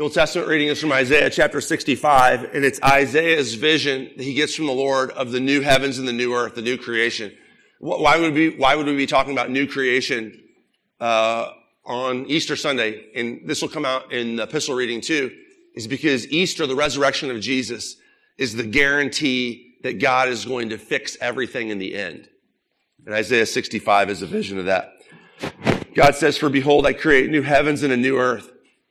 The Old Testament reading is from Isaiah chapter 65, and it's Isaiah's vision that he gets from the Lord of the new heavens and the new earth, the new creation. Why would we, why would we be talking about new creation, uh, on Easter Sunday? And this will come out in the epistle reading too, is because Easter, the resurrection of Jesus, is the guarantee that God is going to fix everything in the end. And Isaiah 65 is a vision of that. God says, For behold, I create new heavens and a new earth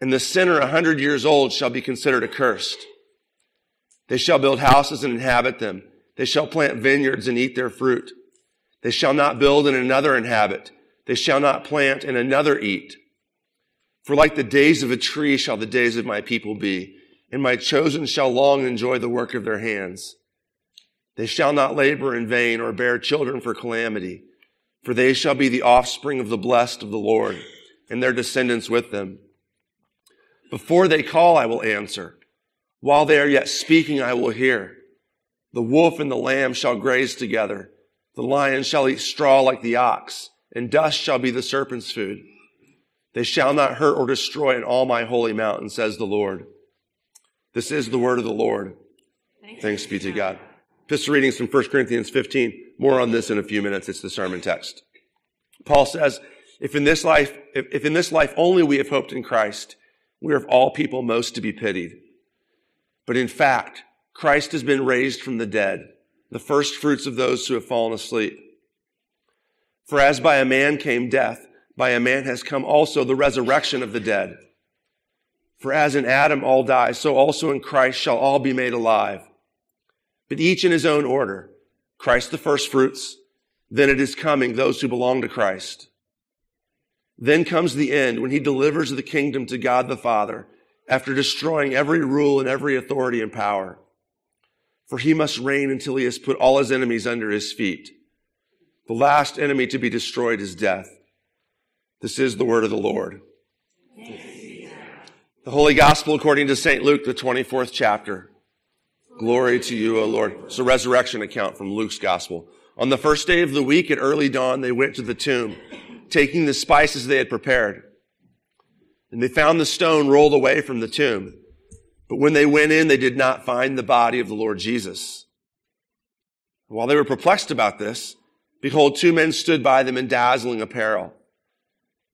and the sinner a hundred years old shall be considered accursed. They shall build houses and inhabit them. They shall plant vineyards and eat their fruit. They shall not build and another inhabit. They shall not plant and another eat. For like the days of a tree shall the days of my people be, and my chosen shall long enjoy the work of their hands. They shall not labor in vain or bear children for calamity, for they shall be the offspring of the blessed of the Lord, and their descendants with them. Before they call, I will answer. While they are yet speaking, I will hear. The wolf and the lamb shall graze together. The lion shall eat straw like the ox, and dust shall be the serpent's food. They shall not hurt or destroy in all my holy mountain, says the Lord. This is the word of the Lord. Thanks, Thanks be to God. Epistle readings from 1 Corinthians 15. More on this in a few minutes. It's the sermon text. Paul says, if in this life, if, if in this life only we have hoped in Christ, we are of all people most to be pitied. But in fact, Christ has been raised from the dead, the first fruits of those who have fallen asleep. For as by a man came death, by a man has come also the resurrection of the dead. For as in Adam all die, so also in Christ shall all be made alive. But each in his own order. Christ the first fruits, then it is coming those who belong to Christ. Then comes the end when he delivers the kingdom to God the Father after destroying every rule and every authority and power. For he must reign until he has put all his enemies under his feet. The last enemy to be destroyed is death. This is the word of the Lord. The Holy Gospel according to St. Luke, the 24th chapter. Glory to you, O Lord. It's a resurrection account from Luke's Gospel. On the first day of the week at early dawn, they went to the tomb taking the spices they had prepared. And they found the stone rolled away from the tomb. But when they went in, they did not find the body of the Lord Jesus. While they were perplexed about this, behold, two men stood by them in dazzling apparel.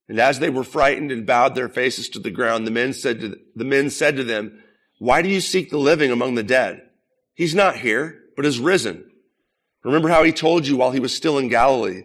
And as they were frightened and bowed their faces to the ground, the men said to, the men said to them, why do you seek the living among the dead? He's not here, but is risen. Remember how he told you while he was still in Galilee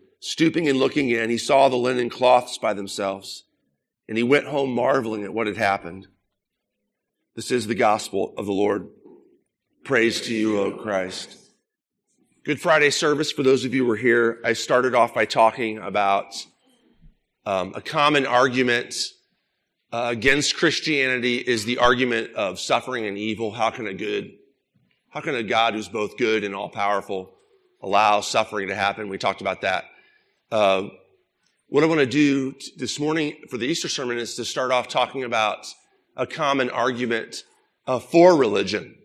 Stooping and looking in, he saw the linen cloths by themselves, and he went home marveling at what had happened. This is the gospel of the Lord. Praise to you, O Christ. Good Friday service, for those of you who were here, I started off by talking about um, a common argument uh, against Christianity is the argument of suffering and evil. How can a good, how can a God who's both good and all powerful allow suffering to happen? We talked about that. Uh, what I want to do t- this morning for the Easter sermon is to start off talking about a common argument uh, for religion.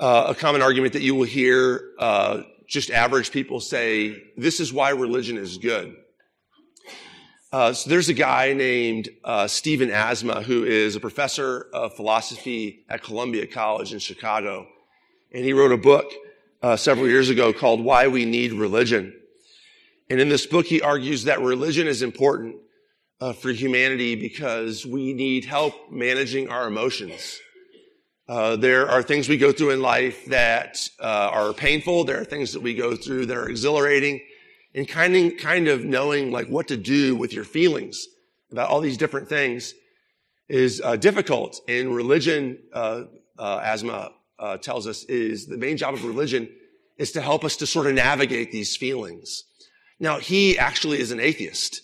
Uh, a common argument that you will hear uh, just average people say, this is why religion is good. Uh, so there's a guy named Stephen Asma who is a professor of philosophy at Columbia College in Chicago. And he wrote a book several years ago called Why We Need Religion. And in this book, he argues that religion is important uh, for humanity because we need help managing our emotions. Uh, there are things we go through in life that uh, are painful. There are things that we go through that are exhilarating, and kind of, kind of knowing like what to do with your feelings about all these different things is uh, difficult. And religion, uh, uh, Asma uh, tells us, is the main job of religion is to help us to sort of navigate these feelings. Now, he actually is an atheist,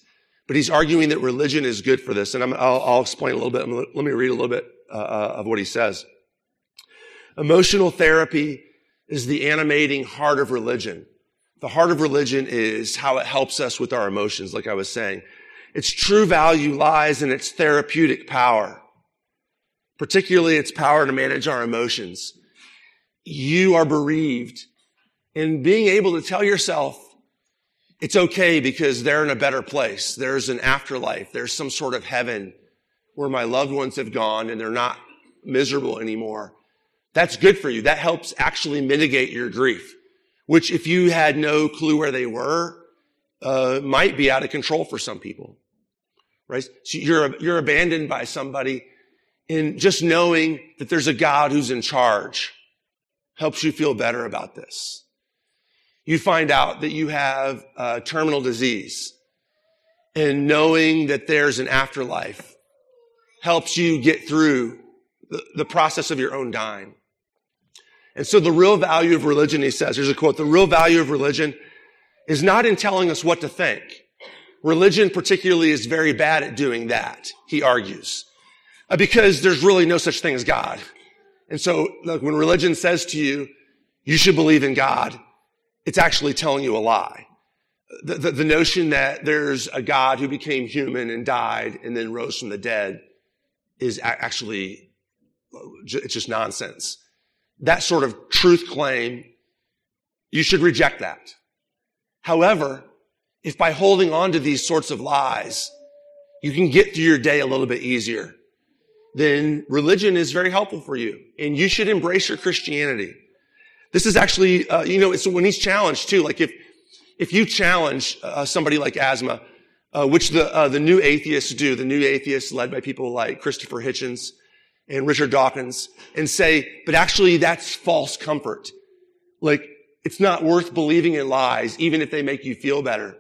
but he's arguing that religion is good for this. And i will explain a little bit. Let me read a little bit uh, uh, of what he says. Emotional therapy is the animating heart of religion. The heart of religion is how it helps us with our emotions, like I was saying. Its true value lies in its therapeutic power, particularly its power to manage our emotions. You are bereaved in being able to tell yourself it's okay because they're in a better place. There's an afterlife. There's some sort of heaven where my loved ones have gone and they're not miserable anymore. That's good for you. That helps actually mitigate your grief, which if you had no clue where they were, uh, might be out of control for some people, right? So you're, you're abandoned by somebody and just knowing that there's a God who's in charge helps you feel better about this. You find out that you have a terminal disease and knowing that there's an afterlife helps you get through the, the process of your own dying. And so the real value of religion, he says, here's a quote, the real value of religion is not in telling us what to think. Religion particularly is very bad at doing that, he argues, uh, because there's really no such thing as God. And so look, when religion says to you, you should believe in God, it's actually telling you a lie. The, the, the notion that there's a God who became human and died and then rose from the dead is actually, it's just nonsense that sort of truth claim, you should reject that. However, if by holding on to these sorts of lies, you can get through your day a little bit easier, then religion is very helpful for you. And you should embrace your Christianity. This is actually, uh, you know, it's when he's challenged too. Like if, if you challenge uh, somebody like Asma, uh, which the, uh, the new atheists do, the new atheists led by people like Christopher Hitchens, and Richard Dawkins and say, but actually that's false comfort. Like, it's not worth believing in lies, even if they make you feel better.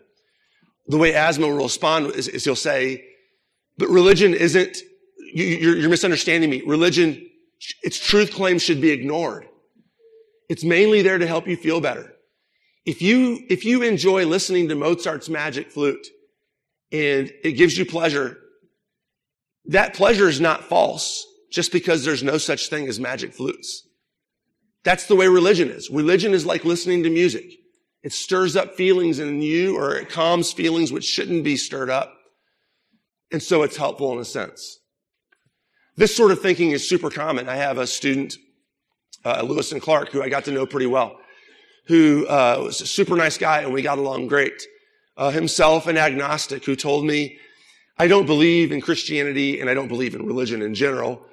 The way Asma will respond is, is he'll say, but religion isn't, you, you're, you're misunderstanding me. Religion, its truth claims should be ignored. It's mainly there to help you feel better. If you, if you enjoy listening to Mozart's magic flute and it gives you pleasure, that pleasure is not false just because there's no such thing as magic flutes. That's the way religion is. Religion is like listening to music. It stirs up feelings in you or it calms feelings which shouldn't be stirred up. And so it's helpful in a sense. This sort of thinking is super common. I have a student, uh, Lewis and Clark, who I got to know pretty well, who uh, was a super nice guy and we got along great. Uh, himself an agnostic who told me, I don't believe in Christianity and I don't believe in religion in general.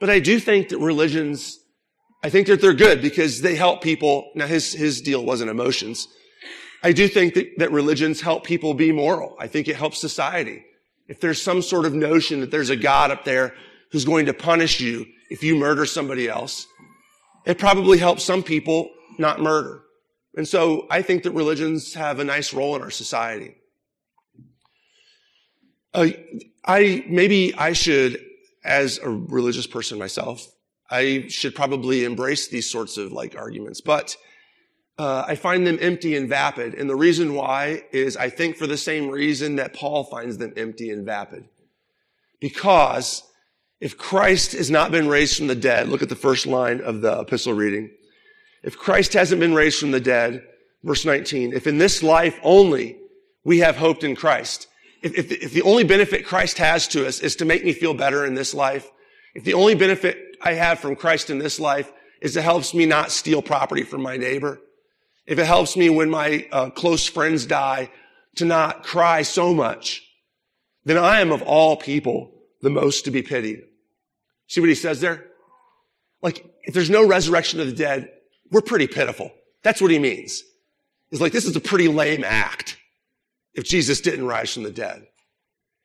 But I do think that religions, I think that they're good because they help people. Now his, his deal wasn't emotions. I do think that, that religions help people be moral. I think it helps society. If there's some sort of notion that there's a God up there who's going to punish you if you murder somebody else, it probably helps some people not murder. And so I think that religions have a nice role in our society. Uh, I, maybe I should as a religious person myself, I should probably embrace these sorts of like arguments, but uh, I find them empty and vapid. And the reason why is I think for the same reason that Paul finds them empty and vapid. Because if Christ has not been raised from the dead, look at the first line of the epistle reading. If Christ hasn't been raised from the dead, verse 19, if in this life only we have hoped in Christ, if, if, if the only benefit Christ has to us is to make me feel better in this life, if the only benefit I have from Christ in this life is it helps me not steal property from my neighbor, if it helps me when my uh, close friends die to not cry so much, then I am of all people the most to be pitied. See what he says there? Like, if there's no resurrection of the dead, we're pretty pitiful. That's what he means. He's like, this is a pretty lame act if Jesus didn't rise from the dead.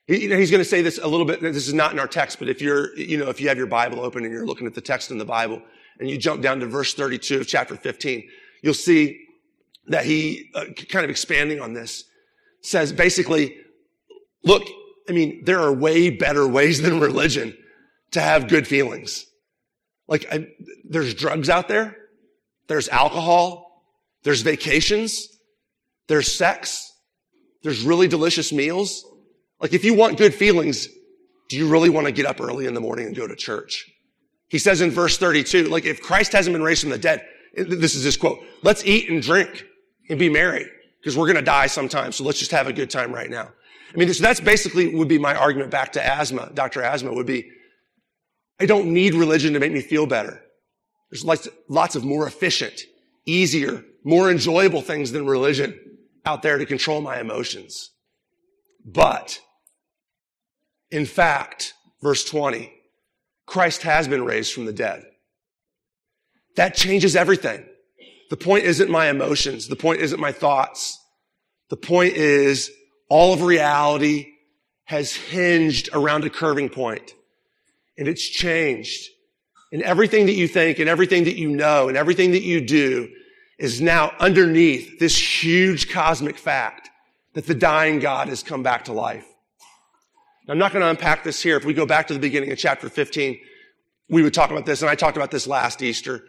He, you know, he's going to say this a little bit. This is not in our text, but if you're, you know, if you have your Bible open and you're looking at the text in the Bible and you jump down to verse 32 of chapter 15, you'll see that he, uh, kind of expanding on this, says basically, look, I mean, there are way better ways than religion to have good feelings. Like, I, there's drugs out there. There's alcohol. There's vacations. There's sex. There's really delicious meals. Like, if you want good feelings, do you really want to get up early in the morning and go to church? He says in verse 32, like, if Christ hasn't been raised from the dead, this is his quote, let's eat and drink and be merry because we're going to die sometime. So let's just have a good time right now. I mean, so that's basically would be my argument back to Asma. Dr. Asma would be, I don't need religion to make me feel better. There's lots of more efficient, easier, more enjoyable things than religion out there to control my emotions. But, in fact, verse 20, Christ has been raised from the dead. That changes everything. The point isn't my emotions. The point isn't my thoughts. The point is all of reality has hinged around a curving point and it's changed. And everything that you think and everything that you know and everything that you do is now underneath this huge cosmic fact that the dying God has come back to life. Now, I'm not going to unpack this here. If we go back to the beginning of chapter 15, we would talk about this, and I talked about this last Easter.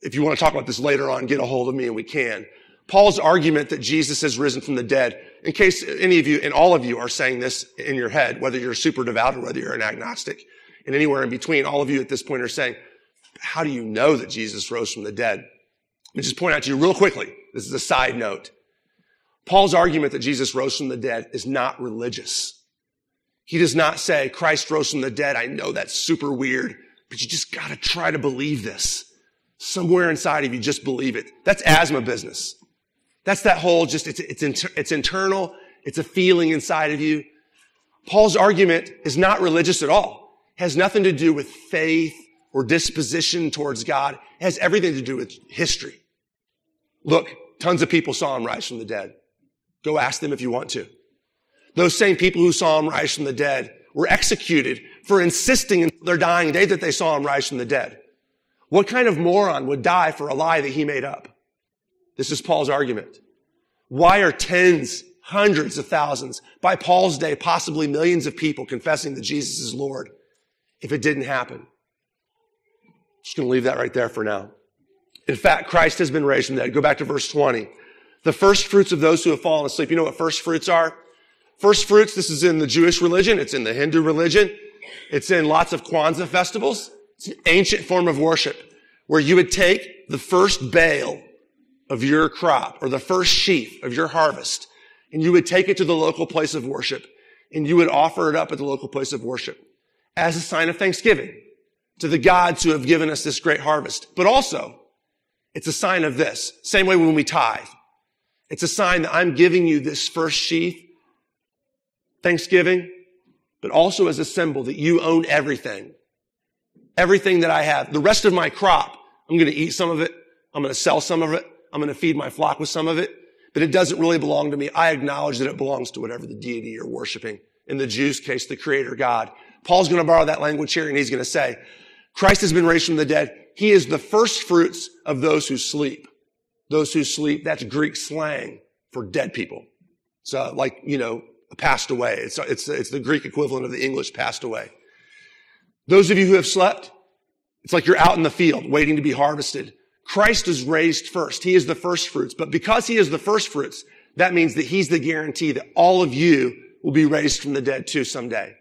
If you want to talk about this later on, get a hold of me and we can. Paul's argument that Jesus has risen from the dead, in case any of you and all of you are saying this in your head, whether you're super devout or whether you're an agnostic, and anywhere in between, all of you at this point are saying, how do you know that Jesus rose from the dead? Let me just point out to you real quickly. This is a side note. Paul's argument that Jesus rose from the dead is not religious. He does not say, Christ rose from the dead. I know that's super weird, but you just gotta try to believe this. Somewhere inside of you, just believe it. That's Asma business. That's that whole just, it's, it's, inter, it's internal. It's a feeling inside of you. Paul's argument is not religious at all has nothing to do with faith or disposition towards God. It has everything to do with history. Look, tons of people saw him rise from the dead. Go ask them if you want to. Those same people who saw him rise from the dead were executed for insisting in their dying day that they saw him rise from the dead. What kind of moron would die for a lie that he made up? This is Paul's argument. Why are tens, hundreds of thousands, by Paul's day, possibly millions of people confessing that Jesus is Lord? If it didn't happen. Just going to leave that right there for now. In fact, Christ has been raised from the dead. Go back to verse 20. The first fruits of those who have fallen asleep. You know what first fruits are? First fruits, this is in the Jewish religion. It's in the Hindu religion. It's in lots of Kwanzaa festivals. It's an ancient form of worship where you would take the first bale of your crop or the first sheaf of your harvest and you would take it to the local place of worship and you would offer it up at the local place of worship as a sign of thanksgiving to the gods who have given us this great harvest. But also, it's a sign of this. Same way when we tithe. It's a sign that I'm giving you this first sheath, thanksgiving, but also as a symbol that you own everything. Everything that I have. The rest of my crop, I'm going to eat some of it. I'm going to sell some of it. I'm going to feed my flock with some of it. But it doesn't really belong to me. I acknowledge that it belongs to whatever the deity you're worshiping. In the Jews' case, the creator God. Paul's going to borrow that language here and he's going to say, Christ has been raised from the dead. He is the first fruits of those who sleep. Those who sleep, that's Greek slang for dead people. So like, you know, passed away. It's, it's, it's the Greek equivalent of the English passed away. Those of you who have slept, it's like you're out in the field waiting to be harvested. Christ is raised first. He is the first fruits. But because he is the first fruits, that means that he's the guarantee that all of you will be raised from the dead too someday.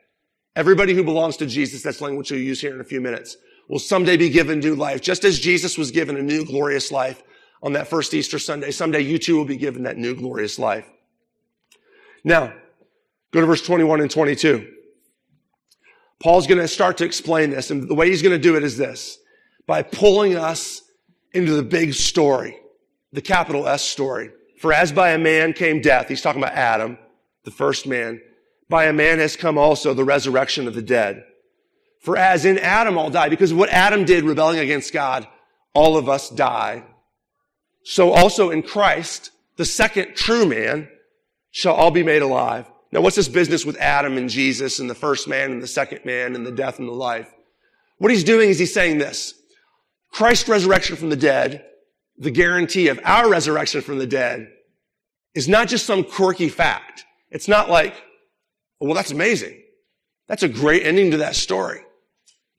Everybody who belongs to Jesus, that's language we'll use here in a few minutes, will someday be given new life. Just as Jesus was given a new glorious life on that first Easter Sunday, someday you too will be given that new glorious life. Now, go to verse 21 and 22. Paul's going to start to explain this, and the way he's going to do it is this by pulling us into the big story, the capital S story. For as by a man came death, he's talking about Adam, the first man, by a man has come also the resurrection of the dead. For as in Adam all die, because of what Adam did rebelling against God, all of us die. So also in Christ, the second true man, shall all be made alive. Now, what's this business with Adam and Jesus and the first man and the second man and the death and the life? What he's doing is he's saying this. Christ's resurrection from the dead, the guarantee of our resurrection from the dead, is not just some quirky fact. It's not like, well, that's amazing. That's a great ending to that story.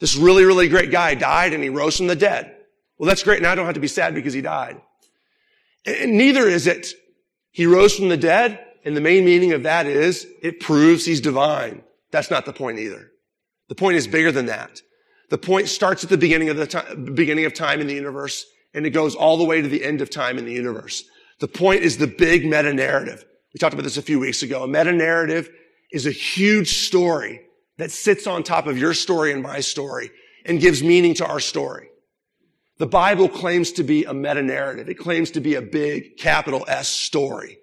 This really, really great guy died and he rose from the dead. Well, that's great. Now I don't have to be sad because he died. And neither is it he rose from the dead. And the main meaning of that is it proves he's divine. That's not the point either. The point is bigger than that. The point starts at the beginning of the time, beginning of time in the universe and it goes all the way to the end of time in the universe. The point is the big meta narrative. We talked about this a few weeks ago. A meta narrative is a huge story that sits on top of your story and my story and gives meaning to our story. The Bible claims to be a meta narrative. It claims to be a big capital S story,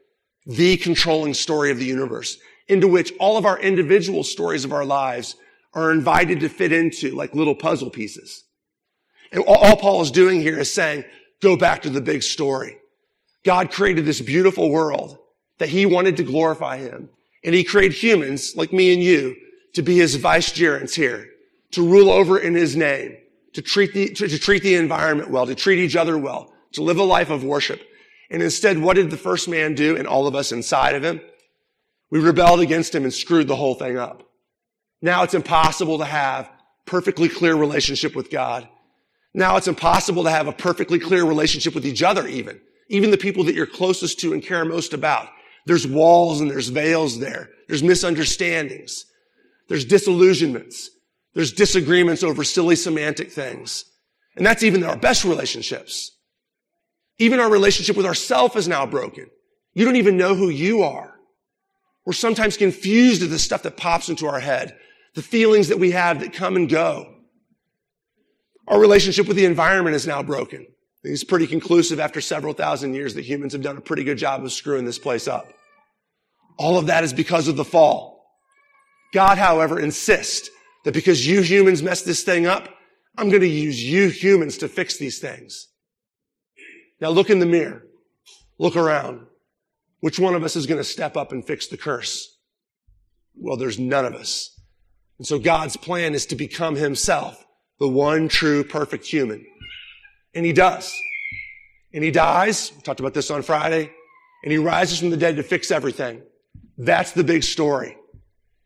the controlling story of the universe into which all of our individual stories of our lives are invited to fit into like little puzzle pieces. And all Paul is doing here is saying, go back to the big story. God created this beautiful world that he wanted to glorify him. And he created humans like me and you to be his vicegerents here, to rule over in his name, to treat the, to, to treat the environment well, to treat each other well, to live a life of worship. And instead, what did the first man do and all of us inside of him? We rebelled against him and screwed the whole thing up. Now it's impossible to have perfectly clear relationship with God. Now it's impossible to have a perfectly clear relationship with each other even. Even the people that you're closest to and care most about. There's walls and there's veils there. There's misunderstandings. There's disillusionments. There's disagreements over silly semantic things. And that's even our best relationships. Even our relationship with ourself is now broken. You don't even know who you are. We're sometimes confused at the stuff that pops into our head, the feelings that we have that come and go. Our relationship with the environment is now broken. It's pretty conclusive after several thousand years that humans have done a pretty good job of screwing this place up. All of that is because of the fall. God, however, insists that because you humans messed this thing up, I'm going to use you humans to fix these things. Now look in the mirror. Look around. Which one of us is going to step up and fix the curse? Well, there's none of us. And so God's plan is to become himself the one true perfect human. And he does. And he dies. We talked about this on Friday. And he rises from the dead to fix everything. That's the big story.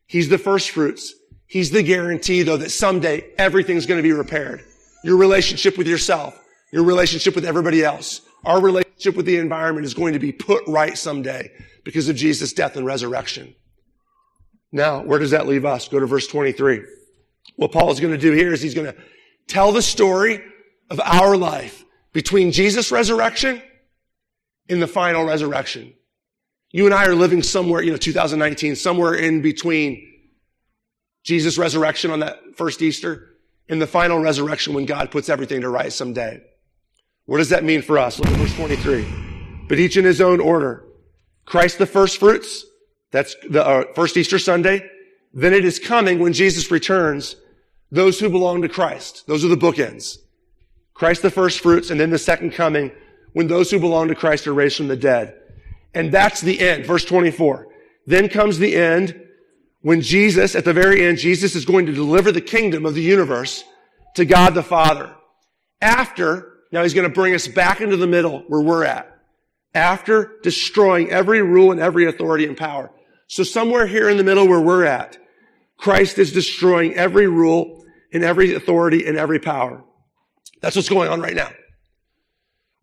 He's the first fruits. He's the guarantee though that someday everything's going to be repaired. Your relationship with yourself, your relationship with everybody else, our relationship with the environment is going to be put right someday because of Jesus' death and resurrection. Now, where does that leave us? Go to verse 23. What Paul is going to do here is he's going to tell the story of our life between Jesus' resurrection and the final resurrection. You and I are living somewhere, you know, 2019, somewhere in between Jesus' resurrection on that first Easter and the final resurrection when God puts everything to right someday. What does that mean for us? Look at verse 23. But each in his own order. Christ the first fruits. That's the uh, first Easter Sunday. Then it is coming when Jesus returns, those who belong to Christ. Those are the bookends. Christ the first fruits, and then the second coming when those who belong to Christ are raised from the dead. And that's the end. Verse 24. Then comes the end when Jesus, at the very end, Jesus is going to deliver the kingdom of the universe to God the Father. After, now he's going to bring us back into the middle where we're at. After destroying every rule and every authority and power. So somewhere here in the middle where we're at, Christ is destroying every rule and every authority and every power. That's what's going on right now.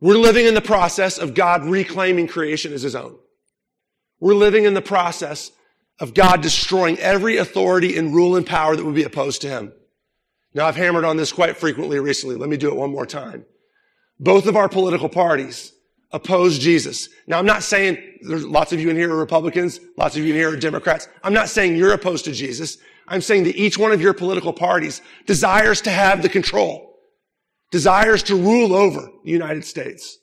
We're living in the process of God reclaiming creation as his own. We're living in the process of God destroying every authority and rule and power that would be opposed to him. Now I've hammered on this quite frequently recently. Let me do it one more time. Both of our political parties oppose Jesus. Now, I'm not saying there's lots of you in here are Republicans, lots of you in here are Democrats. I'm not saying you're opposed to Jesus. I'm saying that each one of your political parties desires to have the control, desires to rule over the United States.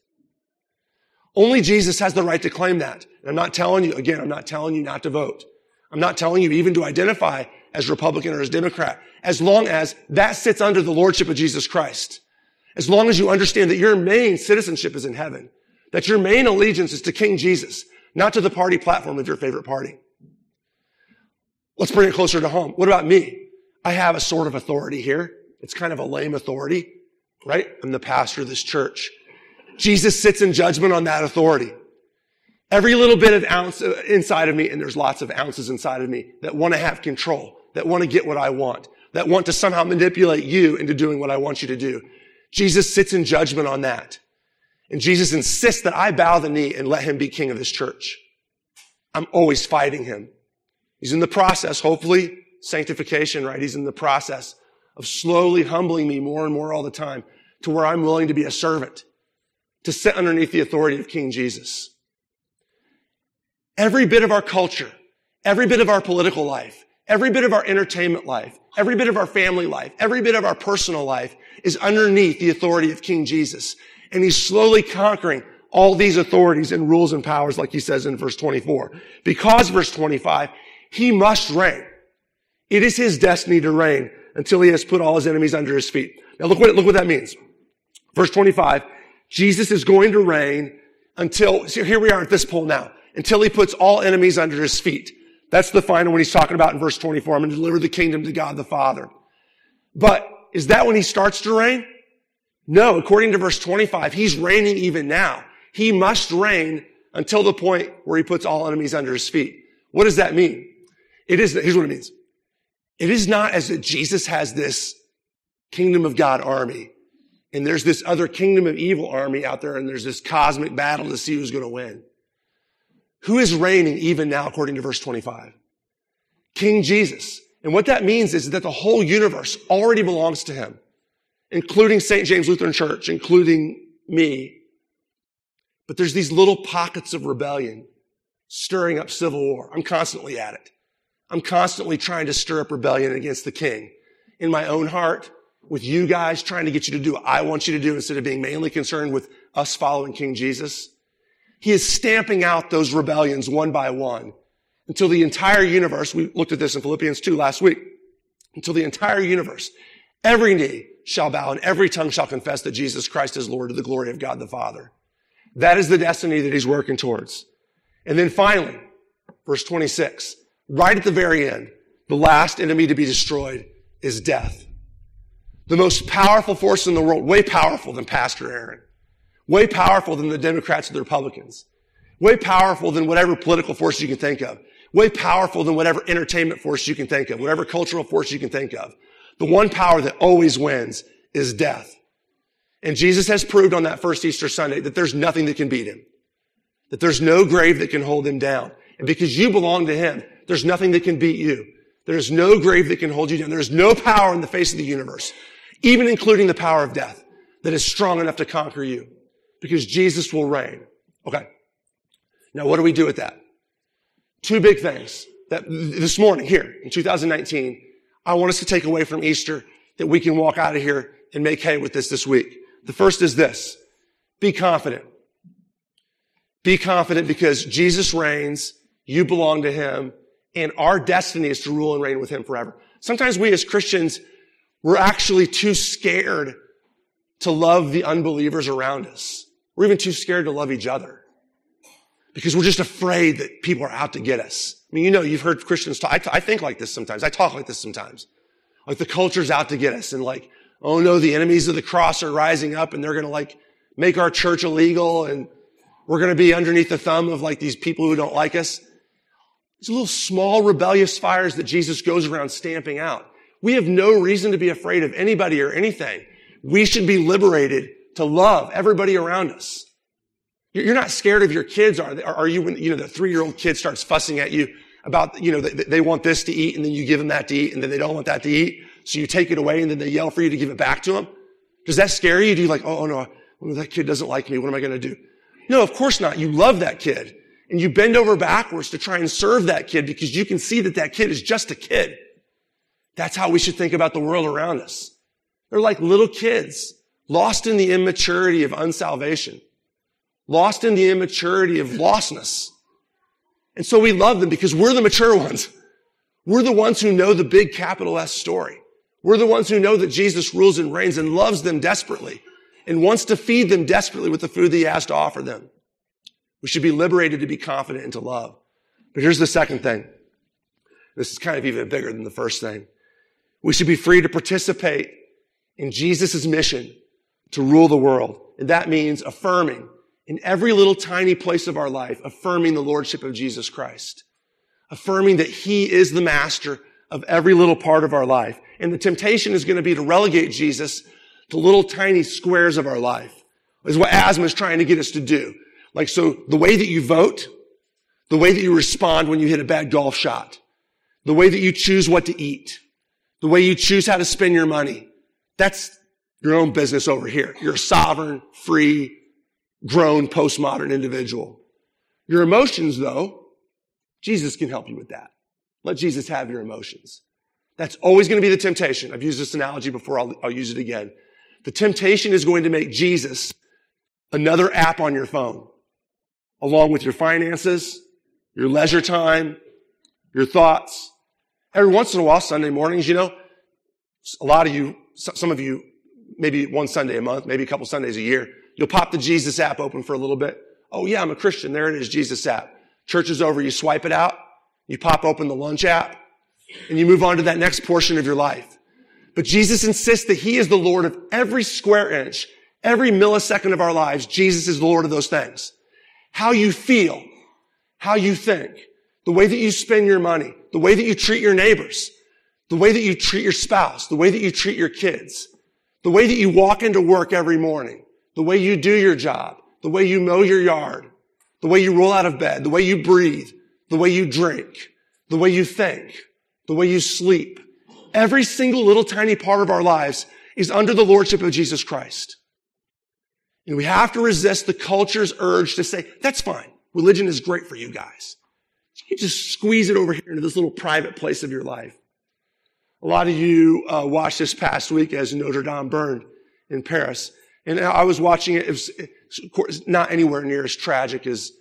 Only Jesus has the right to claim that. And I'm not telling you, again, I'm not telling you not to vote. I'm not telling you even to identify as Republican or as Democrat, as long as that sits under the lordship of Jesus Christ. As long as you understand that your main citizenship is in heaven that your main allegiance is to King Jesus, not to the party platform of your favorite party. Let's bring it closer to home. What about me? I have a sort of authority here. It's kind of a lame authority, right? I'm the pastor of this church. Jesus sits in judgment on that authority. Every little bit of ounce uh, inside of me, and there's lots of ounces inside of me that want to have control, that want to get what I want, that want to somehow manipulate you into doing what I want you to do. Jesus sits in judgment on that. And Jesus insists that I bow the knee and let him be king of this church. I'm always fighting him. He's in the process, hopefully, sanctification, right? He's in the process of slowly humbling me more and more all the time to where I'm willing to be a servant, to sit underneath the authority of King Jesus. Every bit of our culture, every bit of our political life, every bit of our entertainment life, every bit of our family life, every bit of our personal life is underneath the authority of King Jesus. And he's slowly conquering all these authorities and rules and powers, like he says in verse 24. Because verse 25, he must reign. It is his destiny to reign until he has put all his enemies under his feet. Now look what, look what that means. Verse 25, Jesus is going to reign until, so here we are at this pole now until he puts all enemies under his feet. That's the final one he's talking about in verse 24. I'm going to deliver the kingdom to God the Father. But is that when he starts to reign? No, according to verse 25, he's reigning even now. He must reign until the point where he puts all enemies under his feet. What does that mean? It is, here's what it means. It is not as that Jesus has this kingdom of God army and there's this other kingdom of evil army out there and there's this cosmic battle to see who's going to win. Who is reigning even now, according to verse 25? King Jesus. And what that means is that the whole universe already belongs to him, including St. James Lutheran Church, including me. But there's these little pockets of rebellion stirring up civil war. I'm constantly at it. I'm constantly trying to stir up rebellion against the king in my own heart, with you guys trying to get you to do what I want you to do instead of being mainly concerned with us following King Jesus. He is stamping out those rebellions one by one until the entire universe, we looked at this in Philippians 2 last week, until the entire universe, every knee shall bow and every tongue shall confess that Jesus Christ is Lord to the glory of God the Father. That is the destiny that he's working towards. And then finally, verse 26, right at the very end, the last enemy to be destroyed is death. The most powerful force in the world, way powerful than Pastor Aaron. Way powerful than the Democrats or the Republicans. Way powerful than whatever political force you can think of. Way powerful than whatever entertainment force you can think of, whatever cultural force you can think of. The one power that always wins is death. And Jesus has proved on that first Easter Sunday that there's nothing that can beat him. That there's no grave that can hold him down. And because you belong to him, there's nothing that can beat you. There's no grave that can hold you down. There's no power in the face of the universe, even including the power of death, that is strong enough to conquer you because Jesus will reign. Okay. Now, what do we do with that? Two big things that this morning here in 2019, I want us to take away from Easter that we can walk out of here and make hay with this this week. The first is this. Be confident. Be confident because Jesus reigns. You belong to him and our destiny is to rule and reign with him forever. Sometimes we as Christians, we're actually too scared to love the unbelievers around us. We're even too scared to love each other because we're just afraid that people are out to get us. I mean, you know, you've heard Christians talk. I, t- I think like this sometimes. I talk like this sometimes. Like the culture's out to get us and like, oh no, the enemies of the cross are rising up and they're going to like make our church illegal and we're going to be underneath the thumb of like these people who don't like us. These little small rebellious fires that Jesus goes around stamping out. We have no reason to be afraid of anybody or anything. We should be liberated to love everybody around us. You're not scared of your kids, are, are you? When, you know, the three-year-old kid starts fussing at you about, you know, they, want this to eat and then you give them that to eat and then they don't want that to eat. So you take it away and then they yell for you to give it back to them. Does that scare you? Do you like, oh, oh no, that kid doesn't like me. What am I going to do? No, of course not. You love that kid and you bend over backwards to try and serve that kid because you can see that that kid is just a kid. That's how we should think about the world around us. They're like little kids lost in the immaturity of unsalvation, lost in the immaturity of lostness. And so we love them because we're the mature ones. We're the ones who know the big capital S story. We're the ones who know that Jesus rules and reigns and loves them desperately and wants to feed them desperately with the food that he has to offer them. We should be liberated to be confident and to love. But here's the second thing. This is kind of even bigger than the first thing. We should be free to participate in Jesus' mission to rule the world. And that means affirming in every little tiny place of our life, affirming the Lordship of Jesus Christ. Affirming that He is the master of every little part of our life. And the temptation is going to be to relegate Jesus to little tiny squares of our life. Is what Asma is trying to get us to do. Like, so the way that you vote, the way that you respond when you hit a bad golf shot, the way that you choose what to eat, the way you choose how to spend your money, that's your own business over here. You're a sovereign, free, grown, postmodern individual. Your emotions, though, Jesus can help you with that. Let Jesus have your emotions. That's always going to be the temptation. I've used this analogy before. I'll, I'll use it again. The temptation is going to make Jesus another app on your phone, along with your finances, your leisure time, your thoughts. Every once in a while, Sunday mornings, you know, a lot of you, some of you, maybe one Sunday a month, maybe a couple Sundays a year, you'll pop the Jesus app open for a little bit. Oh yeah, I'm a Christian. There it is, Jesus app. Church is over. You swipe it out. You pop open the lunch app and you move on to that next portion of your life. But Jesus insists that he is the Lord of every square inch, every millisecond of our lives. Jesus is the Lord of those things. How you feel, how you think, the way that you spend your money, the way that you treat your neighbors, the way that you treat your spouse, the way that you treat your kids, the way that you walk into work every morning, the way you do your job, the way you mow your yard, the way you roll out of bed, the way you breathe, the way you drink, the way you think, the way you sleep. Every single little tiny part of our lives is under the lordship of Jesus Christ. And we have to resist the culture's urge to say, that's fine. Religion is great for you guys. You just squeeze it over here into this little private place of your life. A lot of you uh, watched this past week as Notre Dame burned in Paris. And I was watching it. It was, of course, not anywhere near as tragic as,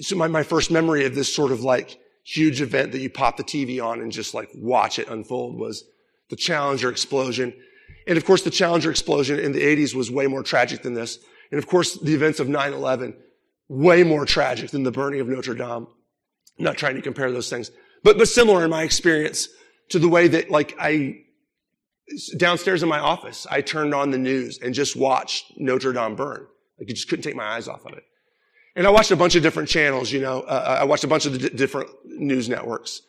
so my, my first memory of this sort of like huge event that you pop the TV on and just like watch it unfold was the Challenger explosion. And of course, the Challenger explosion in the 80s was way more tragic than this. And of course, the events of 9-11, way more tragic than the burning of Notre Dame. I'm not trying to compare those things, but, but similar in my experience to the way that like I, downstairs in my office, I turned on the news and just watched Notre Dame burn. Like you just couldn't take my eyes off of it. And I watched a bunch of different channels, you know, uh, I watched a bunch of the d- different news networks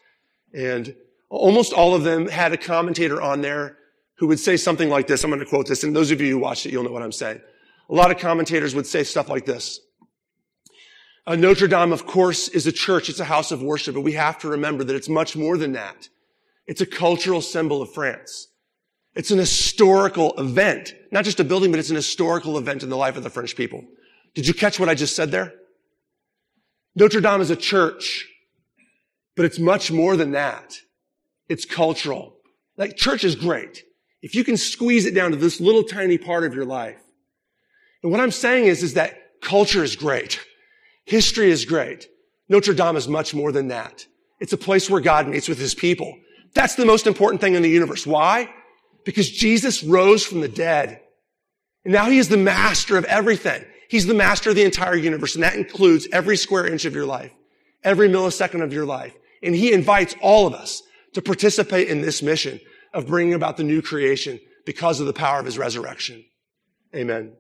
and almost all of them had a commentator on there who would say something like this. I'm going to quote this. And those of you who watched it, you'll know what I'm saying. A lot of commentators would say stuff like this. Uh, Notre Dame, of course, is a church. It's a house of worship, but we have to remember that it's much more than that. It's a cultural symbol of France. It's an historical event, not just a building, but it's an historical event in the life of the French people. Did you catch what I just said there? Notre Dame is a church, but it's much more than that. It's cultural. Like church is great. If you can squeeze it down to this little tiny part of your life. And what I'm saying is, is that culture is great. History is great. Notre Dame is much more than that. It's a place where God meets with his people. That's the most important thing in the universe. Why? Because Jesus rose from the dead. And now he is the master of everything. He's the master of the entire universe, and that includes every square inch of your life, every millisecond of your life. And he invites all of us to participate in this mission of bringing about the new creation because of the power of his resurrection. Amen.